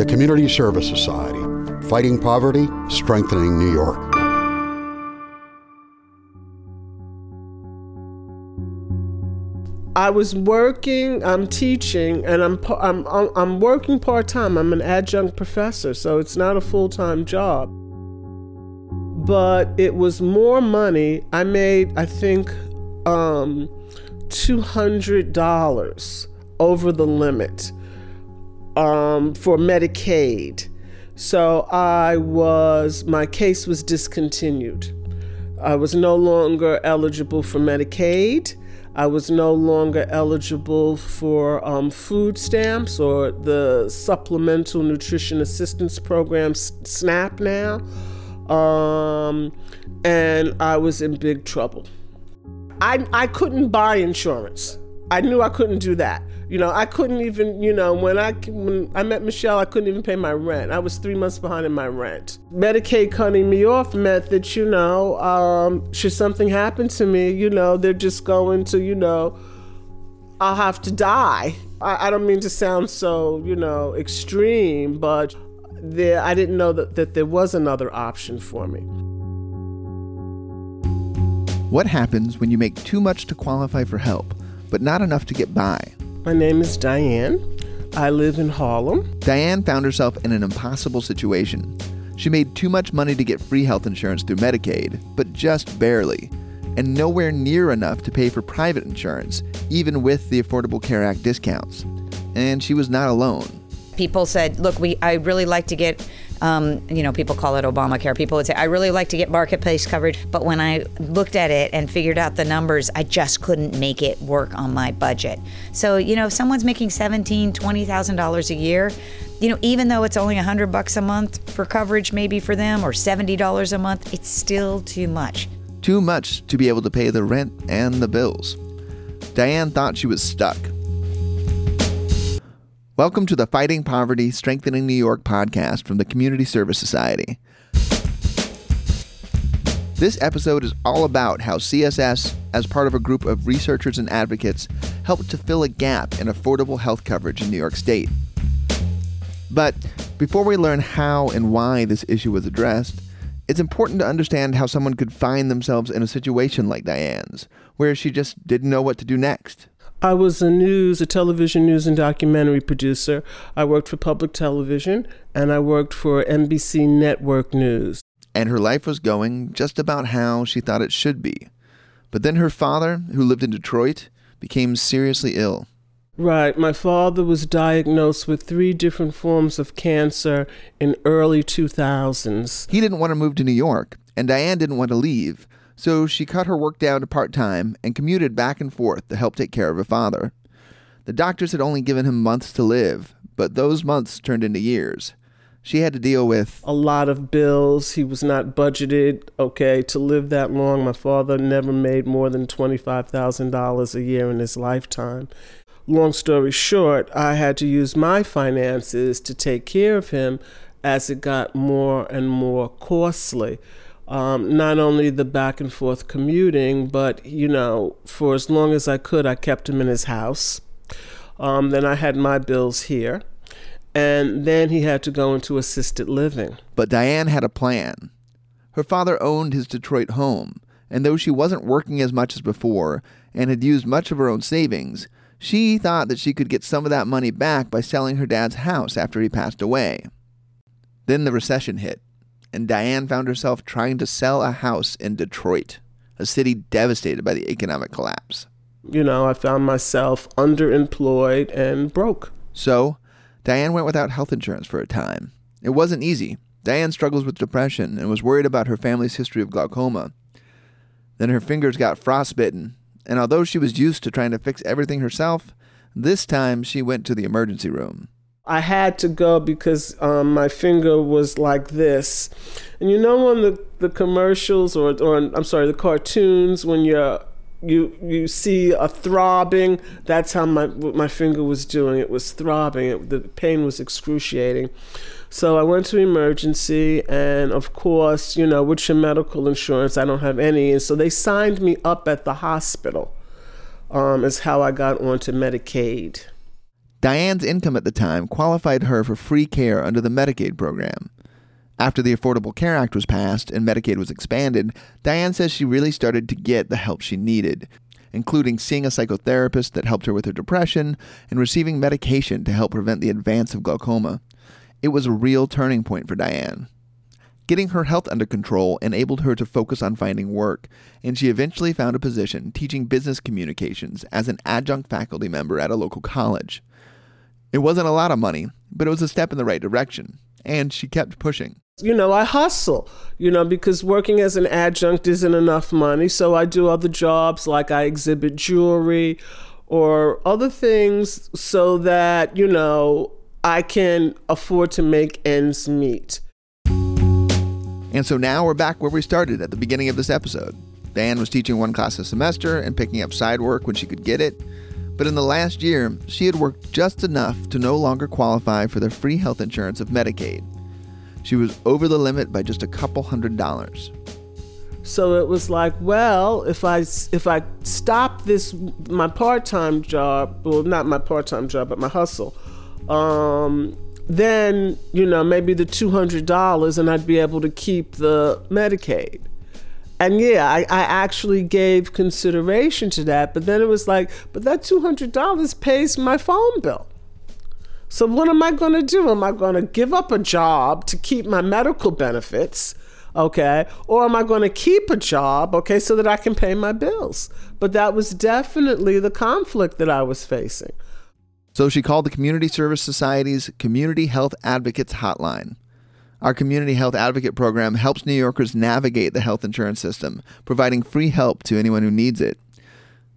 The Community Service Society, fighting poverty, strengthening New York. I was working, I'm teaching, and I'm I'm I'm working part time. I'm an adjunct professor, so it's not a full time job. But it was more money. I made, I think, um, two hundred dollars over the limit um, for Medicaid. So I was, my case was discontinued. I was no longer eligible for Medicaid. I was no longer eligible for um, food stamps or the Supplemental Nutrition Assistance Program, SNAP now. Um, and I was in big trouble. I, I couldn't buy insurance. I knew I couldn't do that. You know, I couldn't even, you know, when I when I met Michelle, I couldn't even pay my rent. I was three months behind in my rent. Medicaid cutting me off meant that, you know, um, should something happen to me, you know, they're just going to, you know, I'll have to die. I, I don't mean to sound so, you know, extreme, but there, I didn't know that, that there was another option for me. What happens when you make too much to qualify for help, but not enough to get by? My name is Diane. I live in Harlem. Diane found herself in an impossible situation. She made too much money to get free health insurance through Medicaid, but just barely, and nowhere near enough to pay for private insurance, even with the Affordable Care Act discounts. And she was not alone. People said, "Look, we I really like to get um, you know, people call it Obamacare. People would say, I really like to get marketplace coverage. But when I looked at it and figured out the numbers, I just couldn't make it work on my budget. So, you know, if someone's making $17,000, $20,000 a year, you know, even though it's only 100 bucks a month for coverage maybe for them or $70 a month, it's still too much. Too much to be able to pay the rent and the bills. Diane thought she was stuck. Welcome to the Fighting Poverty, Strengthening New York podcast from the Community Service Society. This episode is all about how CSS, as part of a group of researchers and advocates, helped to fill a gap in affordable health coverage in New York State. But before we learn how and why this issue was addressed, it's important to understand how someone could find themselves in a situation like Diane's, where she just didn't know what to do next. I was a news, a television news and documentary producer. I worked for public television and I worked for NBC Network News. And her life was going just about how she thought it should be. But then her father, who lived in Detroit, became seriously ill. Right. My father was diagnosed with three different forms of cancer in early 2000s. He didn't want to move to New York, and Diane didn't want to leave so she cut her work down to part time and commuted back and forth to help take care of her father. The doctors had only given him months to live, but those months turned into years. She had to deal with a lot of bills. He was not budgeted, okay, to live that long. My father never made more than $25,000 a year in his lifetime. Long story short, I had to use my finances to take care of him as it got more and more costly um, not only the back and forth commuting, but you know, for as long as I could, I kept him in his house. Um, then I had my bills here, and then he had to go into assisted living. But Diane had a plan. Her father owned his Detroit home, and though she wasn't working as much as before and had used much of her own savings, she thought that she could get some of that money back by selling her dad's house after he passed away. Then the recession hit and Diane found herself trying to sell a house in Detroit, a city devastated by the economic collapse. You know, I found myself underemployed and broke. So, Diane went without health insurance for a time. It wasn't easy. Diane struggles with depression and was worried about her family's history of glaucoma. Then her fingers got frostbitten, and although she was used to trying to fix everything herself, this time she went to the emergency room. I had to go because um, my finger was like this. And you know on the, the commercials or, or I'm sorry, the cartoons when you're you you see a throbbing that's how my my finger was doing. It was throbbing. It, the pain was excruciating. So i went to emergency and of course you know with your medical insurance i don't have any. And so they signed me up at the hospital um, is how i got onto medicaid Diane's income at the time qualified her for free care under the Medicaid program. After the Affordable Care Act was passed and Medicaid was expanded, Diane says she really started to get the help she needed, including seeing a psychotherapist that helped her with her depression and receiving medication to help prevent the advance of glaucoma. It was a real turning point for Diane. Getting her health under control enabled her to focus on finding work, and she eventually found a position teaching business communications as an adjunct faculty member at a local college. It wasn't a lot of money, but it was a step in the right direction, and she kept pushing you know, I hustle, you know, because working as an adjunct isn't enough money. So I do other jobs like I exhibit jewelry or other things so that, you know, I can afford to make ends meet. And so now we're back where we started at the beginning of this episode. Diane was teaching one class a semester and picking up side work when she could get it. But in the last year, she had worked just enough to no longer qualify for the free health insurance of Medicaid. She was over the limit by just a couple hundred dollars. So it was like, well, if I if I stop this my part-time job, well not my part-time job, but my hustle, um, then, you know, maybe the $200 and I'd be able to keep the Medicaid. And yeah, I, I actually gave consideration to that, but then it was like, but that $200 pays my phone bill. So, what am I going to do? Am I going to give up a job to keep my medical benefits? Okay. Or am I going to keep a job, okay, so that I can pay my bills? But that was definitely the conflict that I was facing. So she called the Community Service Society's Community Health Advocates Hotline. Our Community Health Advocate program helps New Yorkers navigate the health insurance system, providing free help to anyone who needs it.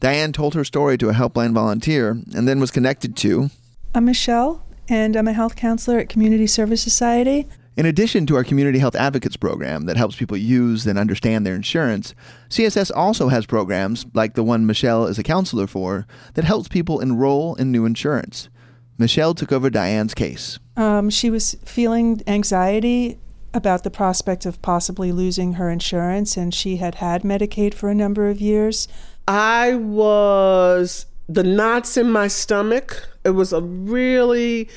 Diane told her story to a helpline volunteer and then was connected to I'm Michelle, and I'm a health counselor at Community Service Society. In addition to our Community Health Advocates program that helps people use and understand their insurance, CSS also has programs, like the one Michelle is a counselor for, that helps people enroll in new insurance. Michelle took over Diane's case. Um, she was feeling anxiety about the prospect of possibly losing her insurance, and she had had Medicaid for a number of years. I was the knots in my stomach. It was a really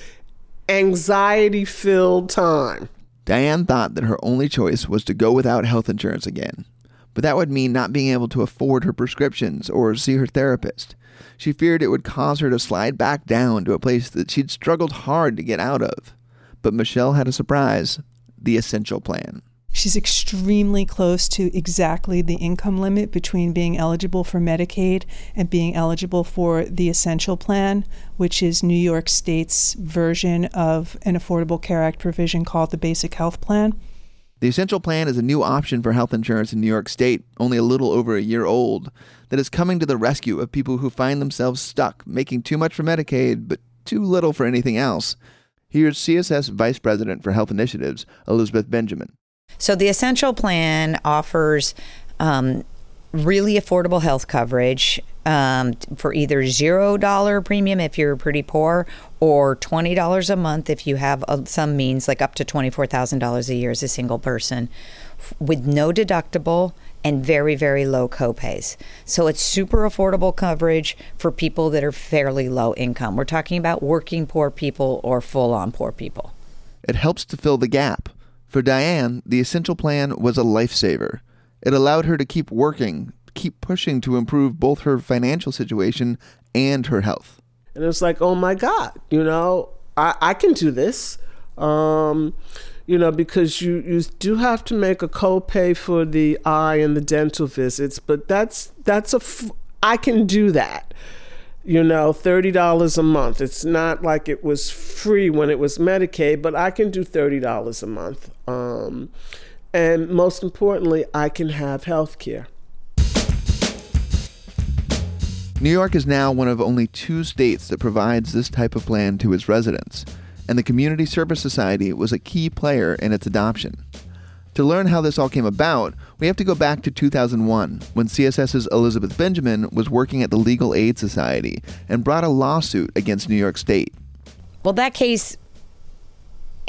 anxiety filled time. Diane thought that her only choice was to go without health insurance again. But that would mean not being able to afford her prescriptions or see her therapist. She feared it would cause her to slide back down to a place that she'd struggled hard to get out of. But Michelle had a surprise the essential plan. She's extremely close to exactly the income limit between being eligible for Medicaid and being eligible for the Essential Plan, which is New York State's version of an Affordable Care Act provision called the Basic Health Plan. The Essential Plan is a new option for health insurance in New York State, only a little over a year old, that is coming to the rescue of people who find themselves stuck making too much for Medicaid but too little for anything else. Here's CSS Vice President for Health Initiatives, Elizabeth Benjamin. So the Essential Plan offers um, really affordable health coverage um, for either zero dollar premium if you're pretty poor, or twenty dollars a month if you have uh, some means, like up to twenty four thousand dollars a year as a single person, with no deductible and very very low copays. So it's super affordable coverage for people that are fairly low income. We're talking about working poor people or full on poor people. It helps to fill the gap for Diane, the essential plan was a lifesaver. It allowed her to keep working, keep pushing to improve both her financial situation and her health. And it was like, oh my God, you know, I, I can do this. Um, you know, because you, you do have to make a copay for the eye and the dental visits, but that's that's a f- I can do that you know, $30 a month. It's not like it was free when it was Medicaid, but I can do $30 a month. Um, and most importantly, I can have health care. New York is now one of only two states that provides this type of plan to its residents, and the Community Service Society was a key player in its adoption. To learn how this all came about, we have to go back to 2001 when CSS's Elizabeth Benjamin was working at the Legal Aid Society and brought a lawsuit against New York State. Well, that case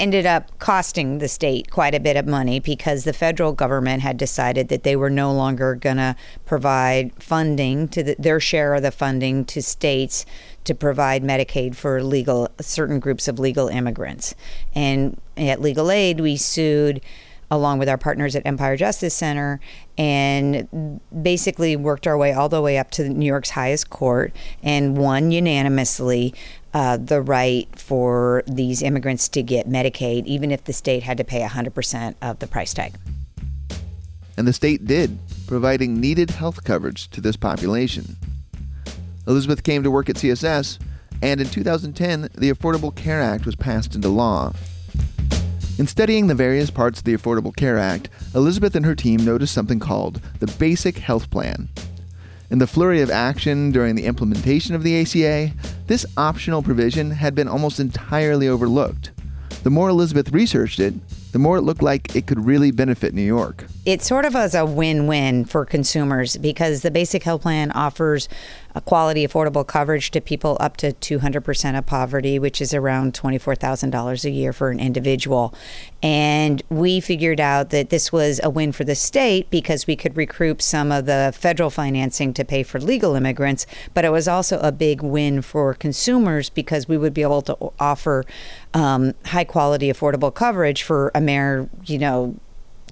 ended up costing the state quite a bit of money because the federal government had decided that they were no longer going to provide funding to the, their share of the funding to states to provide Medicaid for legal certain groups of legal immigrants. And at Legal Aid, we sued along with our partners at Empire Justice Center and basically worked our way all the way up to New York's highest court and won unanimously uh, the right for these immigrants to get Medicaid, even if the state had to pay 100% of the price tag. And the state did, providing needed health coverage to this population. Elizabeth came to work at CSS, and in 2010, the Affordable Care Act was passed into law. In studying the various parts of the Affordable Care Act, Elizabeth and her team noticed something called the Basic Health Plan. In the flurry of action during the implementation of the ACA, this optional provision had been almost entirely overlooked. The more Elizabeth researched it, the more it looked like it could really benefit New York. It sort of was a win win for consumers because the basic health plan offers quality, affordable coverage to people up to 200% of poverty, which is around $24,000 a year for an individual. And we figured out that this was a win for the state because we could recoup some of the federal financing to pay for legal immigrants, but it was also a big win for consumers because we would be able to offer um, high quality, affordable coverage for a mere, you know,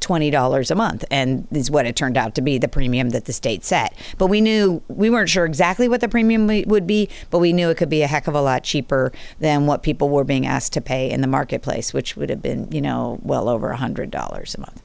$20 a month and is what it turned out to be the premium that the state set. But we knew we weren't sure exactly what the premium would be but we knew it could be a heck of a lot cheaper than what people were being asked to pay in the marketplace which would have been you know well over $100 a month.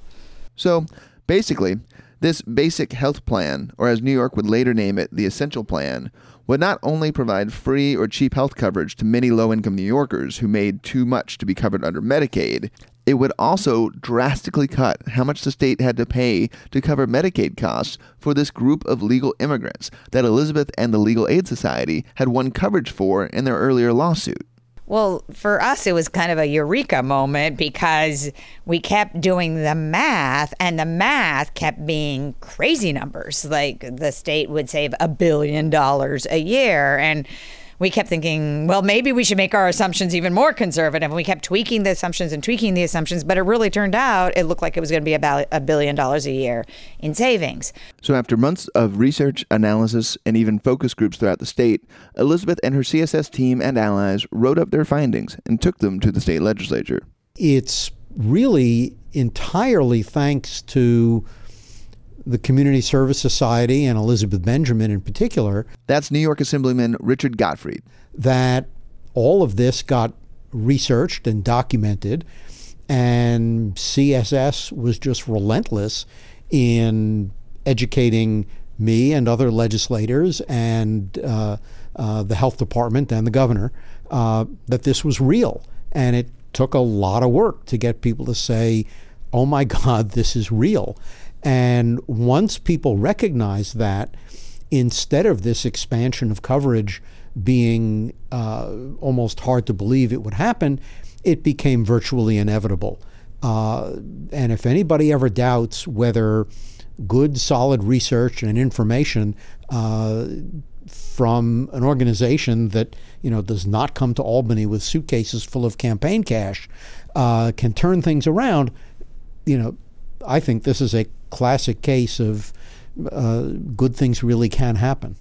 So basically this basic health plan or as new york would later name it the essential plan would not only provide free or cheap health coverage to many low income New Yorkers who made too much to be covered under Medicaid, it would also drastically cut how much the state had to pay to cover Medicaid costs for this group of legal immigrants that Elizabeth and the Legal Aid Society had won coverage for in their earlier lawsuit. Well, for us, it was kind of a eureka moment because we kept doing the math, and the math kept being crazy numbers. Like the state would save a billion dollars a year. And we kept thinking, well, maybe we should make our assumptions even more conservative. And we kept tweaking the assumptions and tweaking the assumptions, but it really turned out it looked like it was going to be about a billion dollars a year in savings. So, after months of research, analysis, and even focus groups throughout the state, Elizabeth and her CSS team and allies wrote up their findings and took them to the state legislature. It's really entirely thanks to the Community Service Society and Elizabeth Benjamin in particular. That's New York Assemblyman Richard Gottfried. That all of this got researched and documented, and CSS was just relentless in educating me and other legislators and uh, uh, the health department and the governor uh, that this was real. And it took a lot of work to get people to say, oh my God, this is real. And once people recognize that, instead of this expansion of coverage being uh, almost hard to believe it would happen, it became virtually inevitable. Uh, and if anybody ever doubts whether good, solid research and information uh, from an organization that you know does not come to Albany with suitcases full of campaign cash uh, can turn things around, you know, I think this is a classic case of uh, good things really can happen.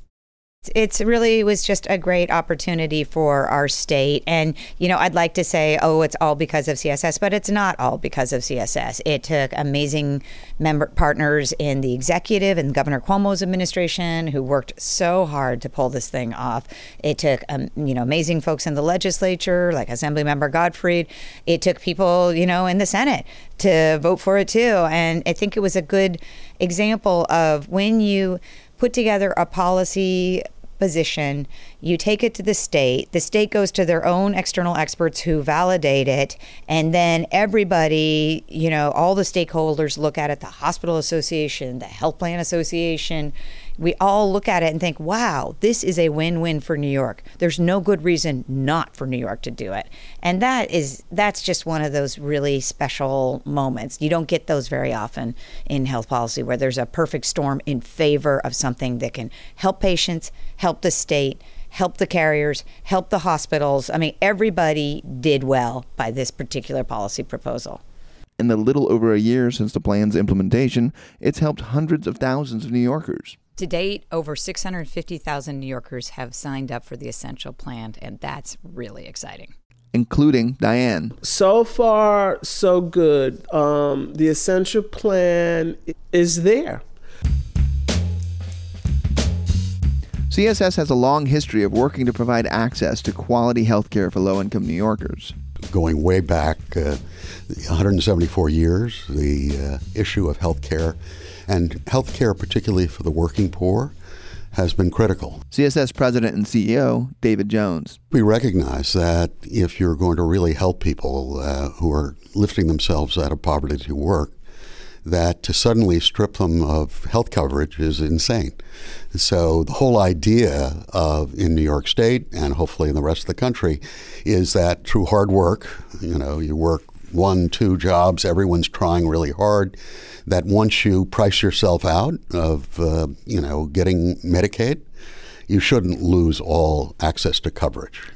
It's really was just a great opportunity for our state. And, you know, I'd like to say, oh, it's all because of CSS, but it's not all because of CSS. It took amazing member partners in the executive and Governor Cuomo's administration who worked so hard to pull this thing off. It took, um, you know, amazing folks in the legislature, like Assemblymember Gottfried. It took people, you know, in the Senate to vote for it too. And I think it was a good example of when you put together a policy position, you take it to the state, the state goes to their own external experts who validate it, and then everybody, you know, all the stakeholders look at it. The hospital association, the health plan association, we all look at it and think, wow, this is a win win for New York. There's no good reason not for New York to do it. And that is, that's just one of those really special moments. You don't get those very often in health policy where there's a perfect storm in favor of something that can help patients, help the state, help the carriers, help the hospitals. I mean, everybody did well by this particular policy proposal. In the little over a year since the plan's implementation, it's helped hundreds of thousands of New Yorkers. To date, over 650,000 New Yorkers have signed up for the Essential Plan, and that's really exciting. Including Diane. So far, so good. Um, the Essential Plan is there. CSS has a long history of working to provide access to quality health care for low income New Yorkers. Going way back uh, 174 years, the uh, issue of health care and health care, particularly for the working poor, has been critical. CSS President and CEO David Jones. We recognize that if you're going to really help people uh, who are lifting themselves out of poverty to work, that to suddenly strip them of health coverage is insane. So the whole idea of in New York State and hopefully in the rest of the country is that through hard work, you know, you work one, two jobs, everyone's trying really hard. That once you price yourself out of, uh, you know, getting Medicaid, you shouldn't lose all access to coverage.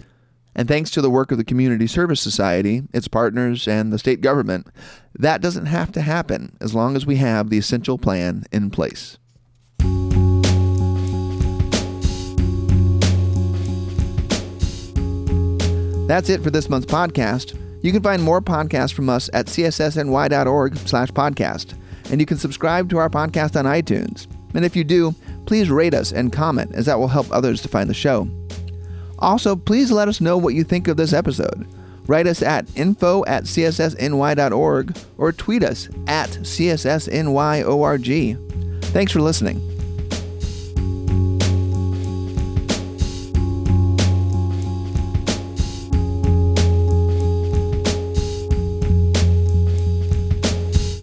And thanks to the work of the Community Service Society, its partners, and the state government, that doesn't have to happen as long as we have the essential plan in place. That's it for this month's podcast. You can find more podcasts from us at cssny.org slash podcast, and you can subscribe to our podcast on iTunes. And if you do, please rate us and comment, as that will help others to find the show. Also, please let us know what you think of this episode. Write us at info at cssny.org or tweet us at cssnyorg. Thanks for listening.